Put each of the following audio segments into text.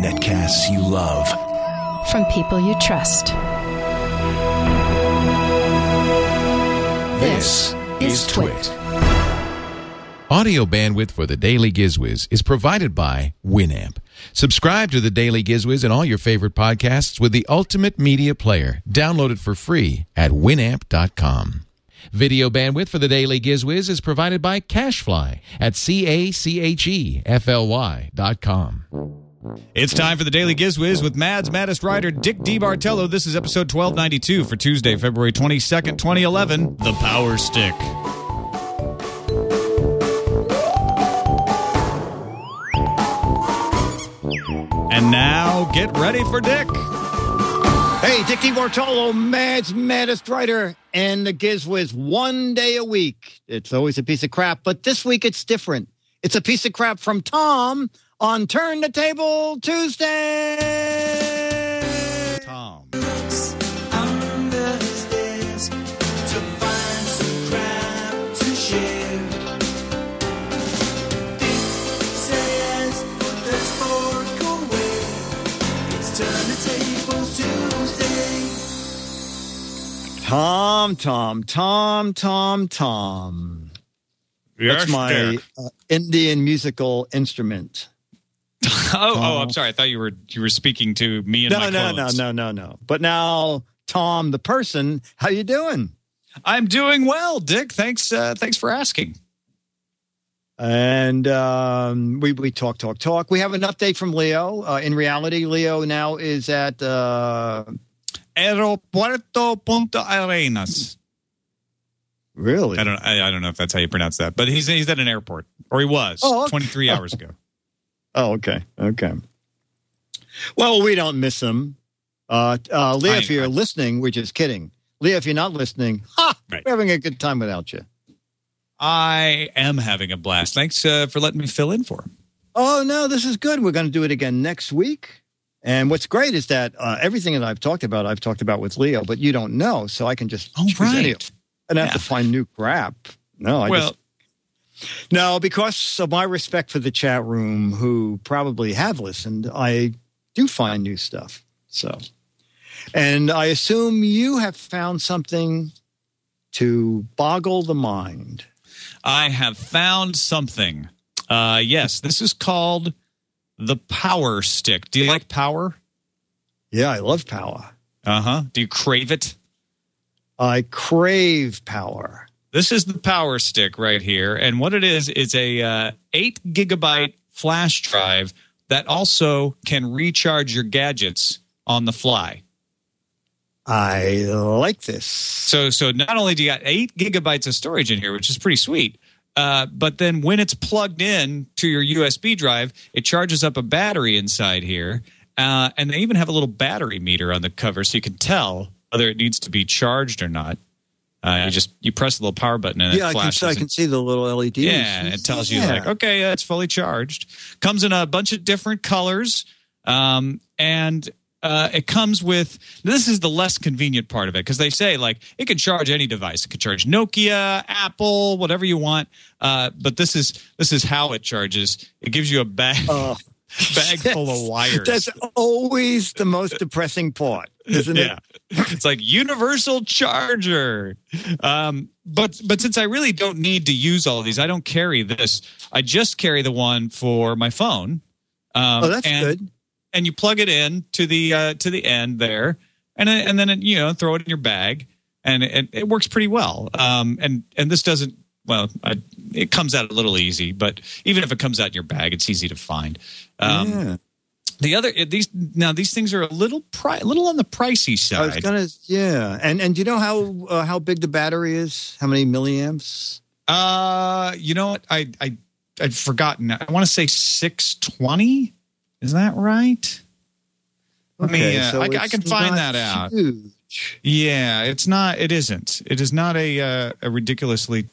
Netcasts you love. From people you trust. This is Twit. Audio bandwidth for the Daily Gizwiz is provided by Winamp. Subscribe to the Daily Gizwiz and all your favorite podcasts with the ultimate media player. Download it for free at winamp.com. Video bandwidth for the Daily Gizwiz is provided by CacheFly at C-A-C-H-E-F-L-Y dot com. It's time for the Daily Gizwiz with Mad's Maddest writer Dick DeBartolo. This is episode 1292 for Tuesday, February 22nd, 2011. The Power Stick. And now get ready for Dick. Hey, Dickie DeBartolo, Mad's maddest writer, and the Gizwiz one day a week. It's always a piece of crap, but this week it's different. It's a piece of crap from Tom on Turn the Table Tuesday. Tom. Tom, Tom, Tom, Tom, Tom. That's my uh, Indian musical instrument. Oh, oh, I'm sorry. I thought you were you were speaking to me and No, my no, no, no, no, no. But now, Tom, the person, how you doing? I'm doing well, Dick. Thanks. Uh, thanks for asking. And um, we we talk, talk, talk. We have an update from Leo. Uh, in reality, Leo now is at uh, Aeropuerto Punta Arenas. really. I don't. I, I don't know if that's how you pronounce that, but he's he's at an airport, or he was Oh, okay. 23 hours ago. Oh, okay, okay. Well, we don't miss him. Uh, uh, if you're listening, we're just kidding. Leo, if you're not listening, ha, Right. we're having a good time without you. I am having a blast. Thanks uh, for letting me fill in for him. Oh no, this is good. We're going to do it again next week. And what's great is that uh, everything that I've talked about, I've talked about with Leo, but you don't know, so I can just Oh, right. I don't have to find new crap. No, I well, just no because of my respect for the chat room, who probably have listened. I do find new stuff. So, and I assume you have found something to boggle the mind. I have found something. Uh, yes, this is called the Power Stick. Do you like power? Yeah, I love power. Uh huh. Do you crave it? I crave power. This is the Power Stick right here, and what it is is a uh, eight gigabyte flash drive that also can recharge your gadgets on the fly. I like this. So, so not only do you got eight gigabytes of storage in here, which is pretty sweet, uh, but then when it's plugged in to your USB drive, it charges up a battery inside here, uh, and they even have a little battery meter on the cover, so you can tell whether it needs to be charged or not. Uh, you just you press the little power button and yeah, it I can, flashes. see, I can see the little LEDs. yeah, and it tells you Yeah. like, okay, uh, it's fully charged. Comes in a bunch of different colors, um, and uh, it comes with. This is the less convenient part of it because they say like it can charge any device. It can charge Nokia, Apple, whatever you want. Uh, but this is this is how it charges. It gives you a bag Oh. bag full of wires. That's always the most depressing part, isn't yeah. it's like universal charger. Um, but but since I really don't need to use all of these, I don't carry this. I just carry the one for my phone. Um. Oh, that's good. And you plug it in to the uh, to the end there, and then- and then it, you know throw it in your bag, and it, it works pretty well. Um, and and this doesn't. Well, I, it comes out a little easy, but even if it comes out in your bag, it's easy to find. Um, yeah. The other these now these things are a little pri- a little on the pricey I was side. gonna, yeah, and and do you know how uh, how big the battery is? How many milliamps? Uh, you know what? I I I'd forgotten. I want to say six twenty. Is that right? Let me, uh, I- I can find that out. Huge. Yeah, it's not. It isn't. It is not a uh, a ridiculously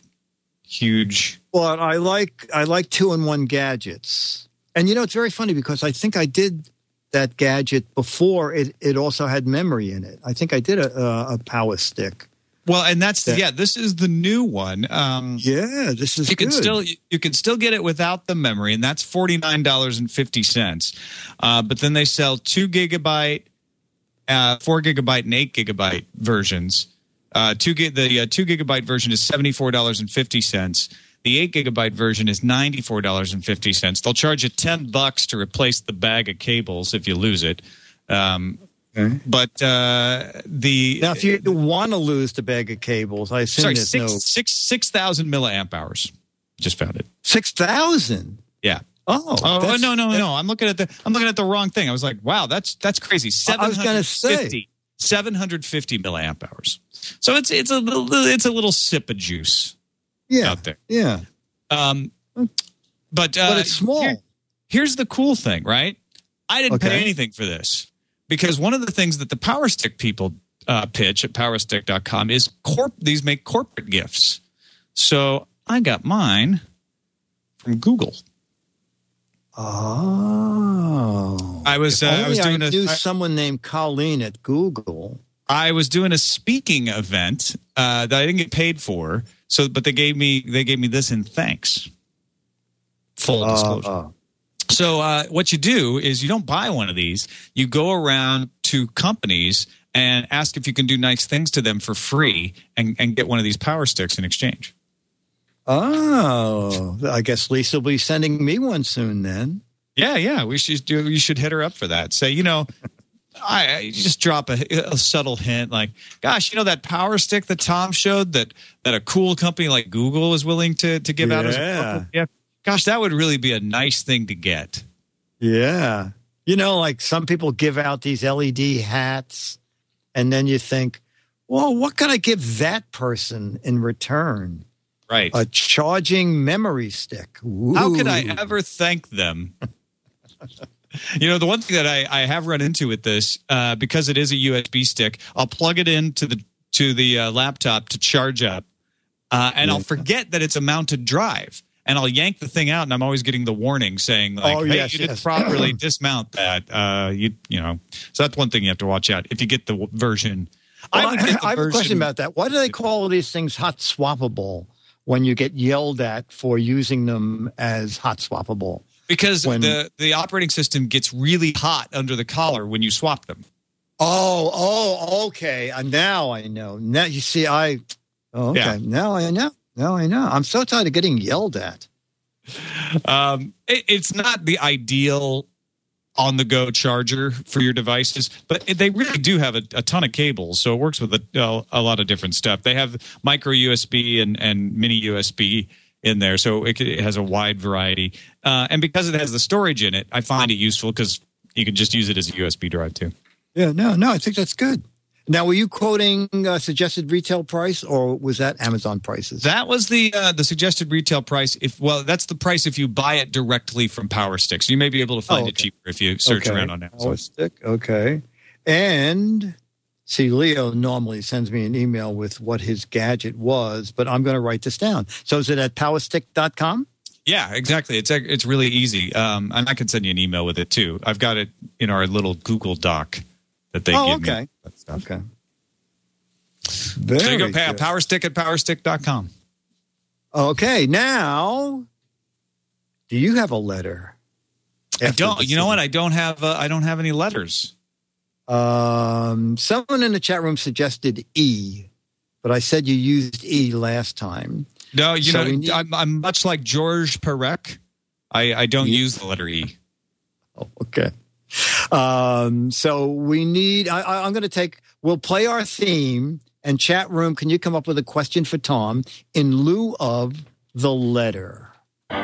huge. But I like I like two in one gadgets, and you know it's very funny because I think I did that gadget before it. It also had memory in it. I think I did a a, a power stick Well, and that's That- yeah. This is the new one. Um, Yeah, this is you can good. still you can still get it without the memory, and that's forty nine dollars and fifty cents. Uh, but then they sell two gigabyte, uh, four gigabyte, and eight gigabyte versions. Uh, two gig the uh, two gigabyte version is seventy four dollars and fifty cents. The eight gigabyte version is ninety four dollars and fifty cents. They'll charge you ten bucks to replace the bag of cables if you lose it. Um, Okay. but uh, the Now, if you want to lose the bag of cables, I assume sorry six no six six thousand milliamp hours. Just found it. six thousand. Yeah. Oh, Oh that's- no no no! I'm looking at the I'm looking at the wrong thing. I was like, wow, that's that's crazy. Was gonna say. 750 750 milliamp hours. So it's it's a little it's a little sip of juice Yeah, out there. yeah, Um, but uh, but it's small. here- here's the cool thing, right? I didn't pay anything for this because one of the things that the Power Stick people uh, pitch at PowerStick.com is corp. These make corporate gifts. So I got mine from Google. Oh, I was uh, I was doing a knew I- someone named Colleen at Google. I was doing a speaking event uh, that I didn't get paid for. So, but they gave me they gave me this in thanks. Full Uh, disclosure. So, uh, what you do is you don't buy one of these. You go around to companies and ask if you can do nice things to them for free, and, and get one of these power sticks in exchange. oh, I guess Lisa will be sending me one soon. Then Yeah, yeah. We should do. You should hit her up for that. Say, you know, I, I just drop a, a subtle hint, like, gosh, you know that power stick that Tom showed that that a cool company like Google is willing to to give out as a Yeah. gift. Gosh, that would really be a nice thing to get. yeah, you know, like some people give out these LED hats, and then you think, well, what can I give that person in return? Right. A charging memory stick. How could I ever thank them? you know, the one thing that I, I have run into with this, uh, because it is a USB stick, I'll plug it into the to the uh, laptop to charge up, uh, and I'll forget that it's a mounted drive, and I'll yank the thing out, and I'm always getting the warning saying, like, Oh, "Hey, yes, you didn't yes. properly dismount that." Uh, you you know, so that's one thing you have to watch out if you get the w- version. Well, I, the I have a question about that. Why do they call these things hot swappable when you get yelled at for using them as hot swappable? because when- the the operating system gets really hot under the collar when you swap them. Oh, oh, okay. Now I know. Now you see, I. Oh, okay. Yeah. Now I know. Now I know. I'm so tired of getting yelled at. Um, it, it's not the ideal on the go charger for your devices, but they really do have a, a ton of cables, so it works with a, a, lot of different stuff. They have micro USB and, and mini USB in there, so it, it has a wide variety. Uh, and because it has the storage in it, I find it useful because you can just use it as a USB drive too. Yeah, no, no. I think that's good. Now, were you quoting uh, suggested retail price, or was that Amazon prices? That was the uh, the suggested retail price. If well, that's the price if you buy it directly from Power. So you may be able to find Oh, it cheaper if you search Okay. around on Amazon. Power stick. Okay. And see, Leo normally sends me an email with what his gadget was, but I'm going to write this down. So is it at powerstick.com? Yeah, exactly. It's it's really easy, um, and I can send you an email with it too. I've got it in our little Google Doc that they Oh, give me. okay. that stuff. Okay. So Very you go good. PowerStick at PowerStick.com. Okay. Now, do you have a letter? I don't. You know what? I don't have. Uh, I don't have any letters. Um, someone in the chat room suggested E, but I said you used E last time. No, you So know, need- I'm, I'm much like George Perec. I, I don't use the letter E. Oh, okay. Um, so we need, I, I, I'm going to take, we'll play our theme and chat room. Can you come up with a question for Tom in lieu of the letter? Here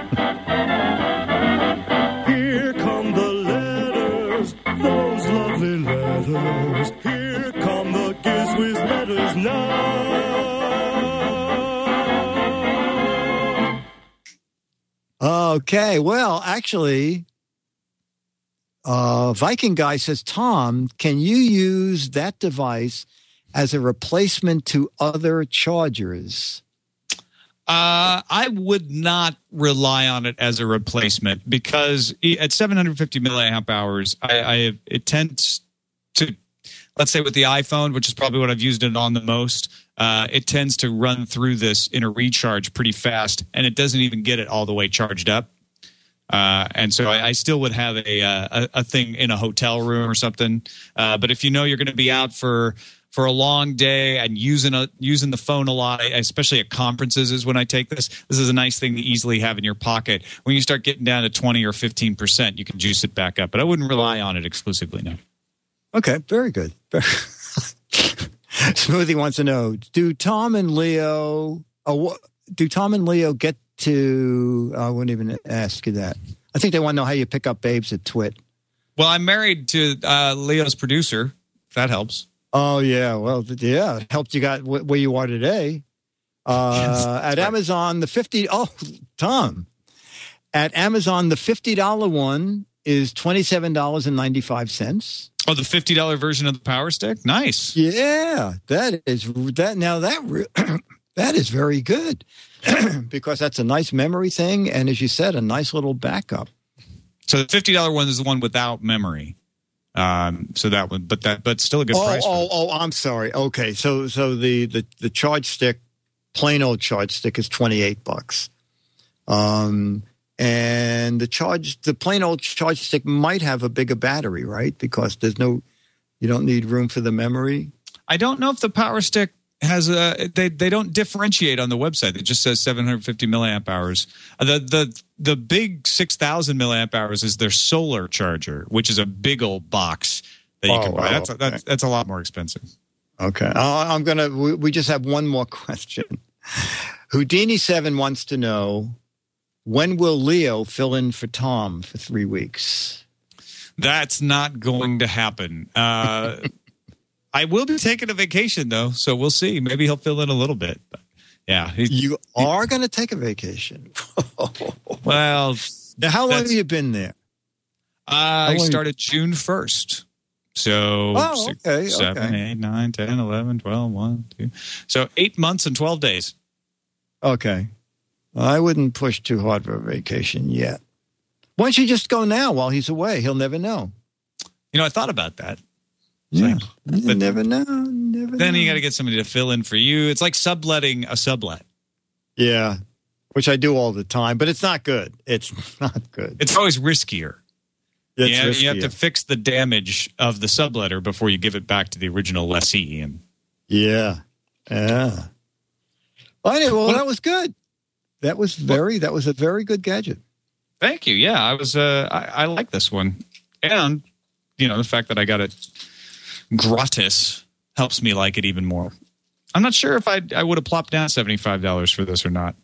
come the letters, those lovely letters. Here come the Gizwiz letters now. Okay. Well, actually, uh, Viking guy says, Tom, can you use that device as a replacement to other chargers? Uh, I would not rely on it as a replacement because at 750 milliamp hours, I, I it tends to, let's say with the iPhone, which is probably what I've used it on the most. uh, it tends to run through this in a recharge pretty fast, and it doesn't even get it all the way charged up. Uh, and so I, I, still would have a, uh, a, a thing in a hotel room or something. Uh, but if you know you're going to be out for for a long day and using a using the phone a lot, especially at conferences, is when I take this. This is a nice thing to easily have in your pocket. When you start getting down to twenty or fifteen percent, you can juice it back up. But I wouldn't rely on it exclusively. No. Okay, very good. Smoothie wants to know: Do Tom and Leo? Uh, do Tom and Leo get to? I wouldn't even ask you that. I think they want to know how you pick up babes at Twit. Well, I'm married to uh, Leo's producer. If that helps. Oh yeah, well yeah, helped you got where you are today. Uh, at Amazon, the fifty. Oh, Tom, at Amazon, the fifty dollar one is twenty seven dollars and ninety five cents. Oh, the fifty dollar version of the Power Stick. Nice. Yeah, that is that. Now that that is very good because that's a nice memory thing, and as you said, a nice little backup. So the fifty dollar one is the one without memory. Um, so that one, but that, but still a good oh, price. Oh, oh, I'm sorry. Okay, so so the the the charge stick, plain old charge stick, is twenty eight bucks. Um, and the charge, the plain old charge stick might have a bigger battery, right? Because there's no, you don't need room for the memory. I don't know if the power stick has a they they don't differentiate on the website. It just says 750 milliamp hours. The the the big 6000 milliamp hours is their solar charger, which is a big old box that you oh, can buy. Wow, that's, okay. that's that's a lot more expensive. Okay, I'm gonna. We, we just have one more question. Houdini Seven wants to know when will Leo fill in for Tom for three weeks? That's not going to happen. Uh, I will be taking a vacation though, so we'll see. Maybe he'll fill in a little bit. But yeah, you are going to take a vacation. well, now how long have you been there? I started June first. So oh, six, okay, 7, okay. 8, 9, 10, 11, 12, 1, 2. So eight months and 12 days. Okay. I wouldn't push too hard for a vacation yet. Why don't you just go now while he's away? He'll never know. You know, I thought about that. Yeah, like, but never know. Never. Then know. you got to get somebody to fill in for you. It's like subletting a sublet. Yeah, which I do all the time, but it's not good. It's not good. It's always riskier. It's yeah, riskier. you have to fix the damage of the subletter before you give it back to the original lessee. And yeah, yeah. Well, anyway, well, that was good. That was very. That was a very good gadget. Thank you. Yeah, I was. Uh, I, I like this one, and you know the fact that I got it gratis helps me like it even more. I'm not sure if I I would have plopped down seventy five dollars for this or not.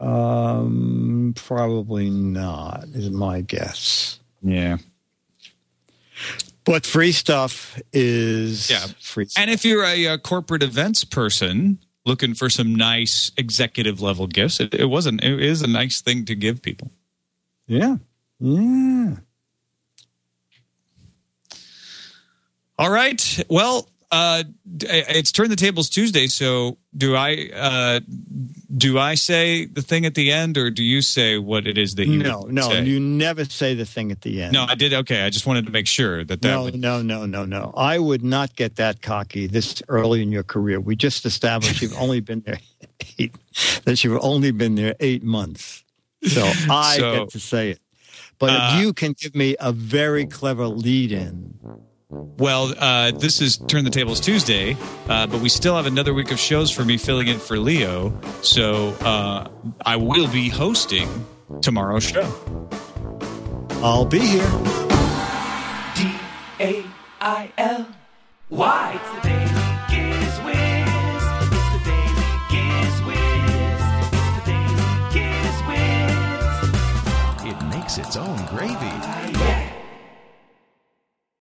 Um, probably not. Is my guess. Yeah. But free stuff is yeah free. Stuff. And if you're a, a, corporate events person looking for some nice executive level gifts, it, it wasn't. It is a nice thing to give people. Yeah. Yeah. All right. Well, uh, it's turn the tables Tuesday. So do I? Uh, do I say the thing at the end, or do you say what it is that you? No, no, say? you never say the thing at the end. No, I did. Okay, I just wanted to make sure that that. No, would... no, no, no, no. I would not get that cocky this early in your career. We just established you've only been there eight. That you've only been there eight months. So I so, get to say it. But uh, if you can give me a very clever lead in well, uh, this is Turn the Tables Tuesday, uh, but we still have another week of shows for me filling in for Leo. So uh, I will be hosting tomorrow's show. I'll be here. D A I L Y. It's the Daily Giz Wiz. It's the Daily Giz Wiz. It's the Daily Giz Wiz. It makes its own gravy. Yeah.